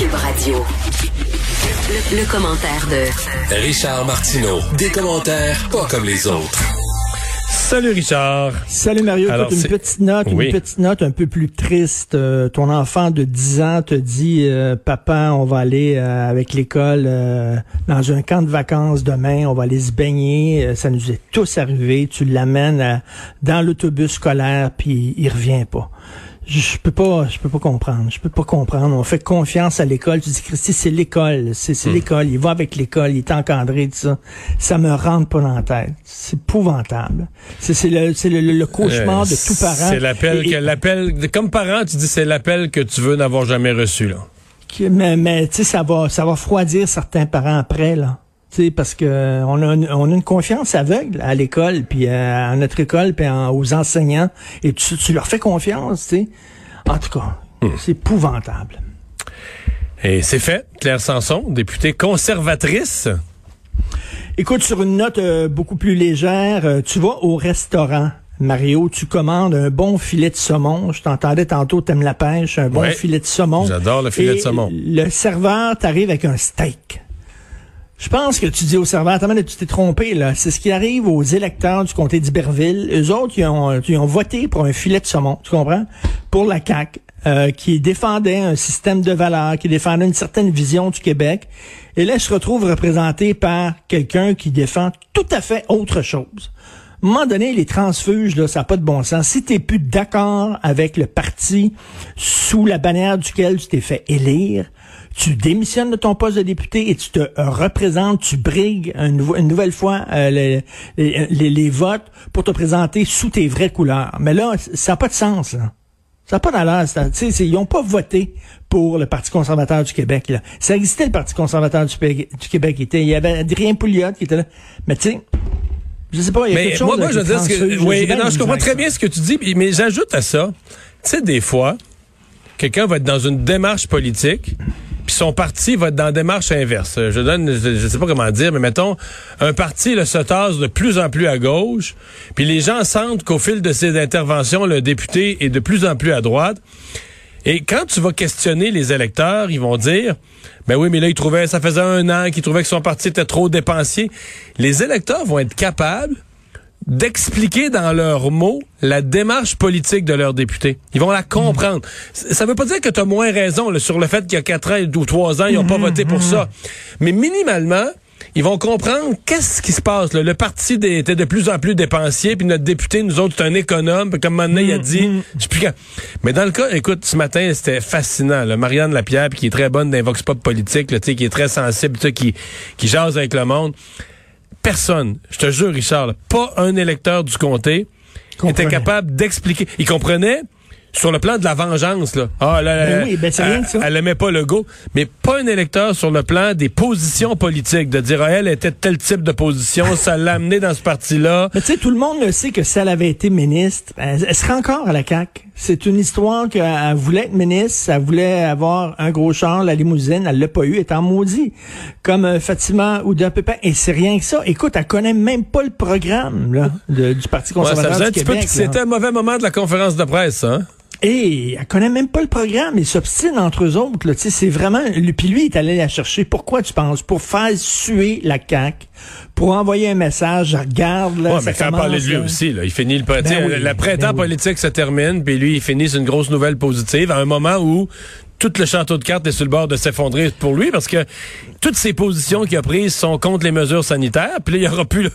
Cube Radio. Le, le commentaire de Richard Martineau. Des commentaires pas comme les autres. Salut Richard. Salut Mario, Alors, une c'est- petite note, Oui. une petite note un peu plus triste. Euh, ton enfant de 10 ans te dit euh, papa, on va aller euh, avec l'école euh, dans un camp de vacances demain, on va aller se baigner, Euh, ça nous est tous arrivé, tu l'amènes dans l'autobus scolaire puis il revient pas. Je, je peux pas, je peux pas comprendre. Je peux pas comprendre. On fait confiance à l'école. Tu dis, Christy, c'est l'école. C'est Hmm. c'est l'école. Il va avec l'école. Il est encadré, tout ça. Ça me rentre pas dans la tête. C'est épouvantable. C'est c'est le, c'est le, le- le cauchemar de tout parent. C'est l'appel que l'appel comme parent, tu dis c'est l'appel que tu veux n'avoir jamais reçu là. que- mais mais tu sais, ça va, ça va refroidir certains parents après, là. Sais, parce que on a, une, on a une confiance aveugle à l'école, puis euh, à notre école, puis en- aux enseignants, et tu, tu leur fais confiance, tu sais. En tout cas, Hmm. c'est épouvantable. Et c'est fait. Claire Sanson, députée conservatrice. Écoute, sur une note euh, beaucoup plus légère, euh, tu vas au restaurant. Mario, tu commandes un bon filet de saumon. Je t'entendais tantôt, t'aimes la pêche, un bon Ouais. filet de saumon. J'adore le filet Et de saumon. Le serveur t'arrive avec un steak. Je pense que tu dis au serveur, tu t'es trompé, là. C'est ce qui arrive aux électeurs du comté d'Iberville. Eux autres, ils ont, ont voté pour un filet de saumon, tu comprends? Pour la CAQ, euh, qui défendait un système de valeurs, qui défendait une certaine vision du Québec. Et là, je se retrouve représenté par quelqu'un qui défend tout à fait autre chose. À un moment donné, les transfuges, là, ça n'a pas de bon sens. Si tu plus d'accord avec le parti sous la bannière duquel tu t'es fait élire, tu démissionnes de ton poste de député et tu te euh, représentes, tu brigues une, nouvelle fois euh, les, les- les- les votes pour te présenter sous tes vraies couleurs. Mais là, ça n'a pas de sens. Là. Ça n'a pas d'allure. Ils n'ont pas voté pour le Parti conservateur du Québec. Là. Ça existait, le Parti conservateur du, Québec. Il, était, il y avait Adrien Pouliot qui était là. Mais tu sais, je sais pas, il y a Mais quelque chose moi, moi je veux les dire ce que transfuges, oui, non, je comprends très bien ce que tu dis, mais j'ajoute à ça, tu sais des fois quelqu'un va être dans une démarche politique puis son parti va être dans la démarche inverse. Euh, Je donne, je, sais pas comment dire, mais mettons, un parti là, se tasse de plus en plus à gauche, puis les gens sentent qu'au fil de ces interventions, le député est de plus en plus à droite. Et quand tu vas questionner les électeurs, ils vont dire, ben oui, mais là, ils trouvaient, ça faisait un an qu'ils trouvaient que son parti était trop dépensier. Les électeurs vont être capables d'expliquer dans leurs mots la démarche politique de leurs députés. Ils vont la comprendre. C- Ça veut pas dire que tu as moins raison là, sur le fait qu'il y a quatre ans ou trois ans, ils n'ont pas voté pour ça. Mais minimalement, ils vont comprendre qu'est-ce qui se passe. là. Le parti des- était de plus en plus dépensier, puis notre député, nous autres, c'est un économe. Puis Comme maintenant, il a dit, je plus quand. Mais dans le cas, écoute, ce matin, c'était fascinant. Là. Marianne Lapierre, qui est très bonne dans Vox Pop politique, là, tu sais, qui est très sensible, qui, qui jase avec le monde personne, je te jure, Richard, là, pas un électeur du comté était capable d'expliquer. Il comprenait sur le plan de la vengeance, là. Ah, là, Ben là, oui, ben c'est rien que ça. elle aimait pas le go, mais pas un électeur sur le plan des positions politiques, de dire, ah, elle était tel type de position, ça l'a amené dans ce parti-là. Mais tu sais, tout le monde le sait que si elle avait été ministre, elle, elle serait encore à la CAQ. C'est une histoire qu'elle voulait être ministre, elle voulait avoir un gros char, la limousine, elle l'a pas eu, elle est en maudit. Comme euh, Fatima ou Pépin. Et c'est rien que ça. Écoute, elle connaît même pas le programme là, de- du Parti Ouais, ça conservateur un petit peu, c'était un mauvais moment de la conférence de presse, ça, hein? Et elle connaît même pas le programme. Ils s'obstinent entre eux autres. Là. Tu sais, C'est vraiment... lui- Puis lui, il est allé la chercher. Pourquoi tu penses? Pour faire suer la CAQ. Pour envoyer un message. Regarde, là, Ouais, ça mais faire parler de lui là. aussi. Là. Il finit le printemps. Ben oui, le printemps ben oui. politique se termine, puis lui, il finit sur une grosse nouvelle positive à un moment où tout le château de cartes est sur le bord de s'effondrer pour lui parce que toutes ces positions qu'il a prises sont contre les mesures sanitaires. Puis il y aura plus. là,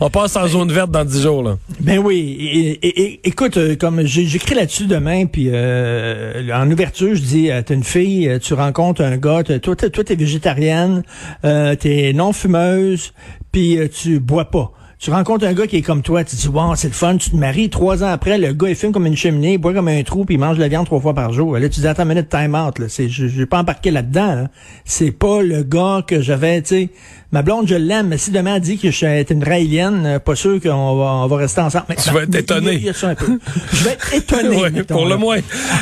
on passe en zone verte dans dix jours. Ben oui, écoute, euh, comme j'écris là-dessus demain, puis euh, en ouverture, je dis, t'es une fille, euh, tu rencontres un gars, toi, t'es végétarienne, euh, t'es non fumeuse, puis euh, tu bois pas. Tu rencontres un gars qui est comme toi, tu te dis, wow, c'est le fun, tu te maries. Trois ans après, le gars, il fume comme une cheminée, il boit comme un trou, puis il mange de la viande trois fois par jour. Là, tu dis, attends une minute, time out, là. C'est, je, je vais pas embarquer là-dedans, là. C'est pas le gars que j'avais, tu sais. Ma blonde, je l'aime, mais si demain elle dit que je suis une raélienne, euh, pas sûr qu'on va, on va rester ensemble. Mais, Tu vas être étonné. il y a ça un peu. Je vais être étonné. Ouais, mettons, pour là. le moins.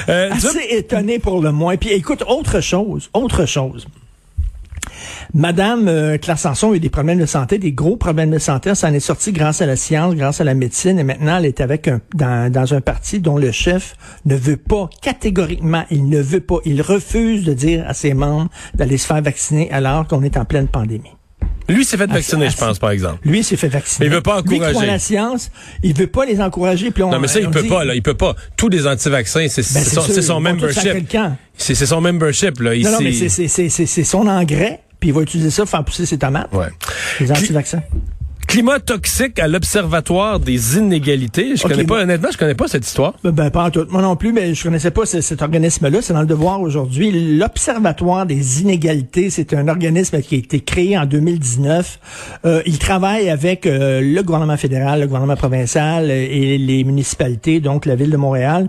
Euh, tu Assez étonné pour le moins. Puis écoute, autre chose, autre chose. Madame euh, Claire Sanson a eu des problèmes de santé, des gros problèmes de santé. Ça en est sorti grâce à la science, grâce à la médecine. Et maintenant, elle est avec un, dans, dans un parti dont le chef ne veut pas, catégoriquement, il ne veut pas, il refuse de dire à ses membres d'aller se faire vacciner alors qu'on est en pleine pandémie. Lui s'est fait vacciner, je pense, par exemple. Lui s'est fait vacciner. Mais il veut pas Lui encourager. croit la science, il veut pas les encourager. Puis on, Non, mais ça, il peut dit- pas, là. Il peut pas. Tous les anti-vaccins, c'est Ben, son, membership. C'est son membership, là. Non, non, mais c'est- c'est- c'est c'est- c'est son engrais, puis il va utiliser ça pour faire pousser ses tomates. Ouais. Les anti-vaccins. Climat toxique à l'Observatoire des inégalités. Je Ok, connais pas, honnêtement, je connais pas cette histoire. Ben, ben, pas en tout. Moi non plus, mais je connaissais pas ce- cet organisme-là. C'est dans le devoir aujourd'hui. L'Observatoire des inégalités, c'est un organisme qui a été créé en 2019. Euh, il travaille avec euh, le gouvernement fédéral, le gouvernement provincial euh, et les municipalités, donc la ville de Montréal.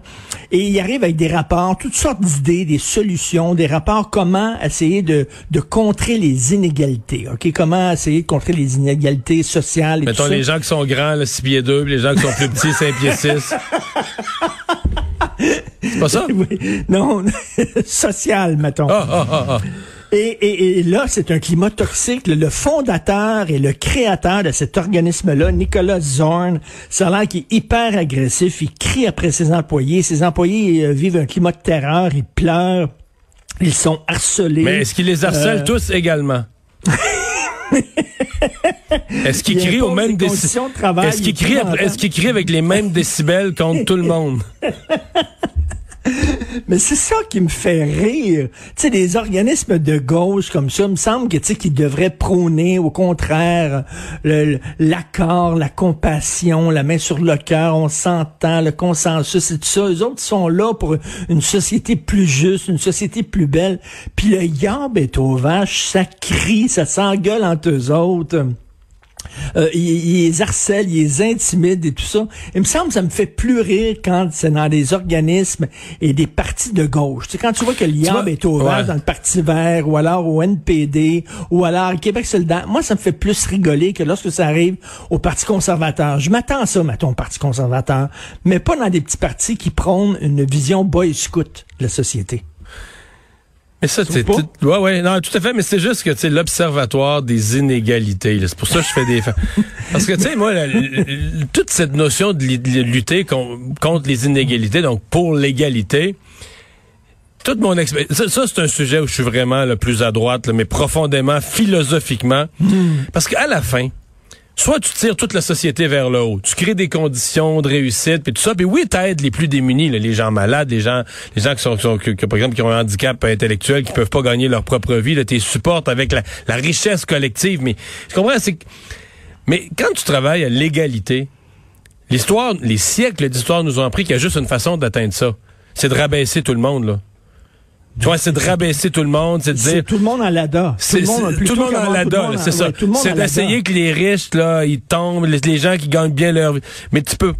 Et il arrive avec des rapports, toutes sortes d'idées, des solutions, des rapports comment essayer de, de contrer les inégalités. Ok, comment essayer de contrer les inégalités sociales. Et Mettons tout ça. les gens qui sont grands, là, 6 pieds 2, puis les gens qui sont plus petits, 5 pieds 6. C'est pas ça? Oui, non, social, mettons. Ah, ah, ah. Et, et- et là, c'est un climat toxique. Le, le fondateur et le créateur de cet organisme-là, Nicolas Zorn, ça a l'air qu'il est hyper agressif. Il crie après ses employés. Ses employés euh, vivent un climat de terreur. Ils pleurent. Ils sont harcelés. Mais est-ce qu'il les harcèle Euh, tous également? Est-ce qu'il Il crie au impose même des déci- conditions de travail Est-ce qu'il crie, qu'il crie avec les mêmes décibels contre tout le monde? Mais c'est ça qui me fait rire. Tu sais, des organismes de gauche comme ça, il me semble que tu sais qu'ils devraient prôner, au contraire, l'accord, la compassion, la main sur le cœur, on s'entend, le consensus et tout ça. Eux autres sont là pour une société plus juste, une société plus belle. Puis le yab est aux vaches, ça crie, ça s'engueule entre eux autres. Euh, ils, ils les harcèlent, ils les intimident et tout ça. Il me semble que ça me fait plus rire quand c'est dans des organismes et des partis de gauche. Tu sais, quand tu vois que YAB est ouvert ouais. dans le Parti vert ou alors au NPD ou alors Québec solidaire, moi, ça me fait plus rigoler que lorsque ça arrive au Parti conservateur. Je m'attends à ça, mettons, au Parti conservateur, mais pas dans des petits partis qui prônent une vision boy scout de la société. Mais ça, tout- ouais, ouais, non, tout à fait, mais c'est juste que, tu sais, l'observatoire des inégalités, c'est pour ça que je fais des, parce que, tu sais, moi, la- toute cette notion de lutter con- contre les inégalités, donc pour l'égalité, toute mon expérience, ça, ça, c'est un sujet où je suis vraiment le plus à droite, là, mais profondément, philosophiquement, parce qu'à la fin, soit tu tires toute la société vers le haut, tu crées des conditions de réussite, puis tout ça, puis oui, t'aides les plus démunis, les gens malades, les gens, les gens qui sont, qui par exemple, qui ont un handicap intellectuel, qui peuvent pas gagner leur propre vie, là, t'es supportes avec la, richesse collective, mais je comprends, c'est mais quand tu travailles à l'égalité, l'histoire, les siècles d'histoire nous ont appris qu'il y a juste une façon d'atteindre ça, c'est de rabaisser tout le monde, là. Tu vois, c'est de rabaisser tout le monde, c'est de C'est dire, tout le monde en l'ADA. Tout le monde, tout le monde en l'ada, c'est ça. ouais, C'est d'essayer que les riches, là, ils tombent, les, les gens qui gagnent bien leur vie. Mais tu peux...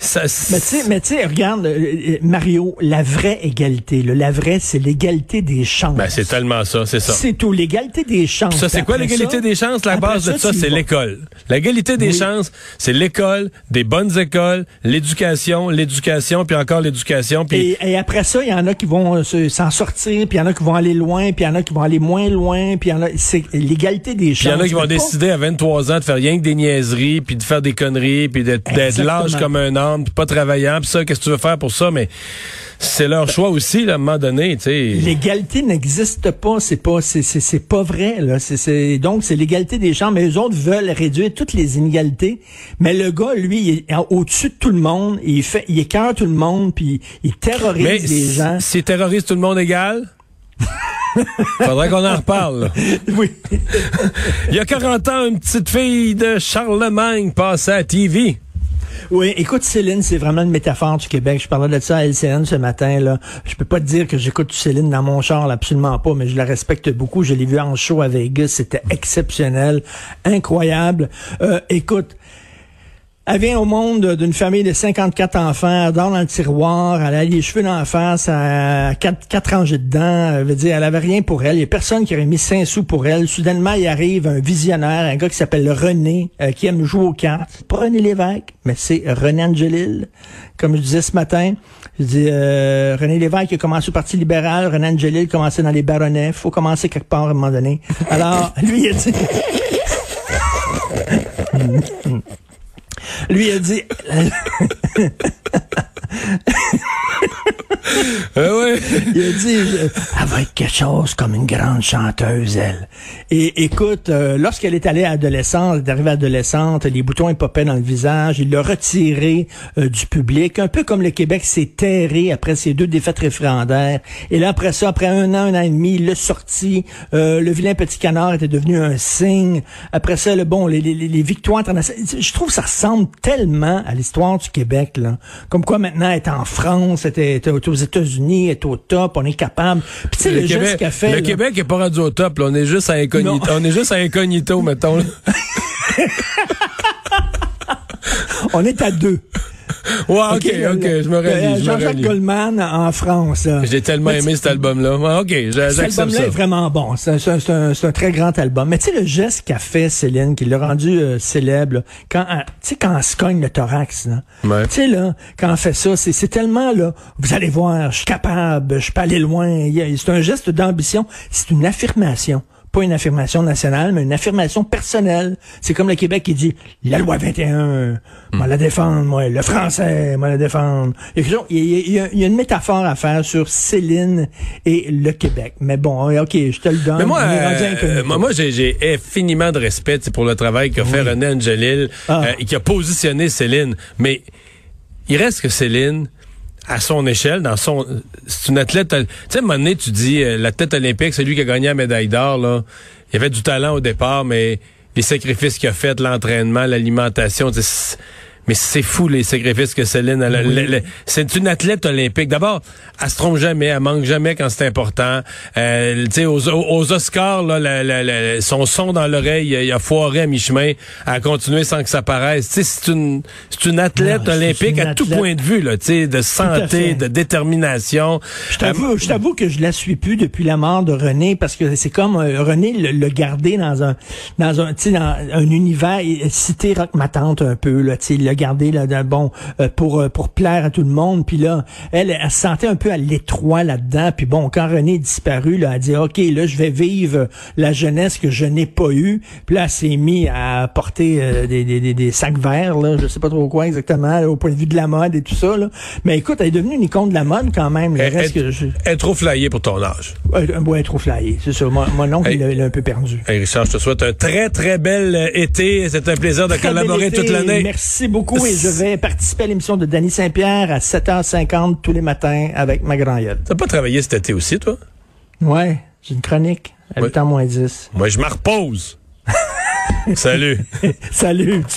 Ça, Mais tu sais, mais tu sais, regarde, euh, euh, Mario, la vraie égalité, là, la vraie, c'est l'égalité des chances. ben, c'est tellement ça, c'est ça. C'est tout, l'égalité des chances. Ça, c'est quoi l'égalité des chances? La base de ça, c'est l'école. L'égalité des Oui. chances, c'est l'école, des bonnes écoles, l'éducation, l'éducation, puis encore l'éducation, puis... Et, et après ça, il y en a qui vont euh, se- s'en sortir, puis il y en a qui vont aller loin, puis il y en a qui vont aller moins loin, puis il y en a, c'est l'égalité des chances. Il y en a qui vont pas- décider à 23 ans de faire rien que des niaiseries, puis de faire des conneries, puis d'être lâche comme un homme, puis pas travaillant, puis ça, qu'est-ce que tu veux faire pour ça? Mais c'est leur choix aussi, là, à un moment donné, tu sais. L'égalité n'existe pas, c'est pas, c'est, c'est, c'est pas vrai, là. C'est, c'est, donc, c'est l'égalité des chances, mais eux autres veulent réduire toutes les inégalités. Mais le gars, lui, il est au-dessus de tout le monde, il fait, il écœure tout le monde, puis il terrorise Mais les gens. si terroristes tout le monde égal, faudrait qu'on en reparle. là. Oui. Il y a 40 ans, une petite fille de Charlemagne passait à TV. Oui, écoute, Céline, c'est vraiment une métaphore du Québec. Je parlais de ça à LCN ce matin, là. Je peux pas te dire que j'écoute Céline dans mon char, absolument pas, mais je la respecte beaucoup. Je l'ai vue en show à Vegas. C'était exceptionnel. Incroyable. Euh, écoute, Elle vient au monde d'une famille de 54 enfants, elle dort dans le tiroir, elle a les cheveux dans face, elle a quatre, quatre rangées de elle veut dire, elle avait rien pour elle. Il y a personne qui aurait mis 5 sous pour elle. Soudainement, il arrive un visionnaire, un gars qui s'appelle René, euh, qui aime jouer aux cartes. Pas René Lévesque, mais c'est René Angelil. Comme je disais ce matin, je dis, euh, René Lévesque a commencé au Parti libéral, René Angelil a commencé dans les baronnets. Faut commencer quelque part à un moment donné. Alors, lui, il dit... Lui a dit. Ah ouais. Il a dit, euh, elle va être quelque chose comme une grande chanteuse, elle. Et écoute, euh, lorsqu'elle est allée adolescente, elle est arrivée adolescente, les boutons épopaient dans le visage, il l'a retiré euh, du public, un peu comme le Québec s'est terré après ses deux défaites référendaires. Et là, après ça, après un an, un an et demi, il l'a sorti. le vilain petit canard était devenu un signe. Après ça, le bon, les, les, les victoires. Je trouve que ça ressemble tellement à l'histoire du Québec, là. Comme quoi maintenant, elle est en France, elle était, était États-Unis, est au top, on est capable. Puis tu sais, le, geste qu'elle fait. Le là, Québec est pas rendu au top, là. On est juste à incognito. On est juste à incognito, mettons. on est à deux. Ouais, ok, ok, le- je me relis, Jean-Jacques. Goldman en France. J'ai tellement aimé cet album-là. Ok, j'a- Cet j'accepte album-là est vraiment bon. C'est un, très grand album. Mais tu sais, le geste qu'a fait Céline, qui l'a rendu euh, célèbre, là, quand, elle- tu sais, quand elle se cogne le thorax, là. Ouais. Tu sais, là, quand elle fait ça, c'est tellement, là, vous allez voir, je suis capable, je peux aller loin. C'est un geste d'ambition. C'est une affirmation. Pas une affirmation nationale, mais une affirmation personnelle. C'est comme le Québec qui dit, la loi 21, moi la défendre, moi, le français, moi la défendre. Il y y a- il y a- il y a une métaphore à faire sur Céline et le Québec. Mais bon, ok, je te le donne. Mais moi, euh, moi, moi, j'ai, infiniment de respect pour le travail qu'a fait René Angelil Ah. euh, et qui a positionné Céline. Mais il reste que Céline, à son échelle, dans son, c'est une athlète. Tu sais, à un moment donné, tu dis euh, l'athlète olympique, c'est lui qui a gagné la médaille d'or. Là, il avait du talent au départ, mais les sacrifices qu'il a fait, l'entraînement, l'alimentation, mais c'est fou les sacrifices que Céline. a- c'est une athlète olympique. D'abord, elle se trompe jamais, elle manque jamais quand c'est important. Euh, tu sais, aux, aux Oscars, là, la- la- la- son son dans l'oreille, il a foiré à mi-chemin. A continué sans que ça paraisse. Tu sais, c'est une, c'est une athlète Ah, olympique une à tout point de vue, là. Tu sais, de santé, de détermination. Je t'avoue, je t'avoue que je la suis plus depuis la mort de René parce que c'est comme euh, René le, le garder dans un dans un tu sais dans un univers cité rock ma tante un peu là, tu sais le garder là dans- bon euh, pour euh, pour plaire à tout le monde puis là elle elle se sentait un peu à l'étroit là-dedans puis bon quand René est disparu là elle a dit OK là je vais vivre la jeunesse que je n'ai pas eue puis là elle s'est mis à porter euh, des, des, des, des sacs verts là, je sais pas trop quoi exactement là, au point de vue de la mode et tout ça là. Mais écoute, elle est devenue une icône de la mode quand même. Le Elle, reste elle- que je... elle est trop flyée pour ton âge. Un bois trop flyé, c'est ça. Mon, mon oncle, il l'a- un peu perdu. Hey Richard, je te souhaite un très, très bel été. C'est un plaisir de Très collaborer toute l'année. Merci beaucoup et je vais participer à l'émission de Danny Saint-Pierre à 7h50 tous les matins avec ma grand-gueule. T'as pas travaillé cet été aussi, toi? Ouais, j'ai une chronique à Ouais. 8 ans moins 10. Moi, je me repose. Salut. Salut. tu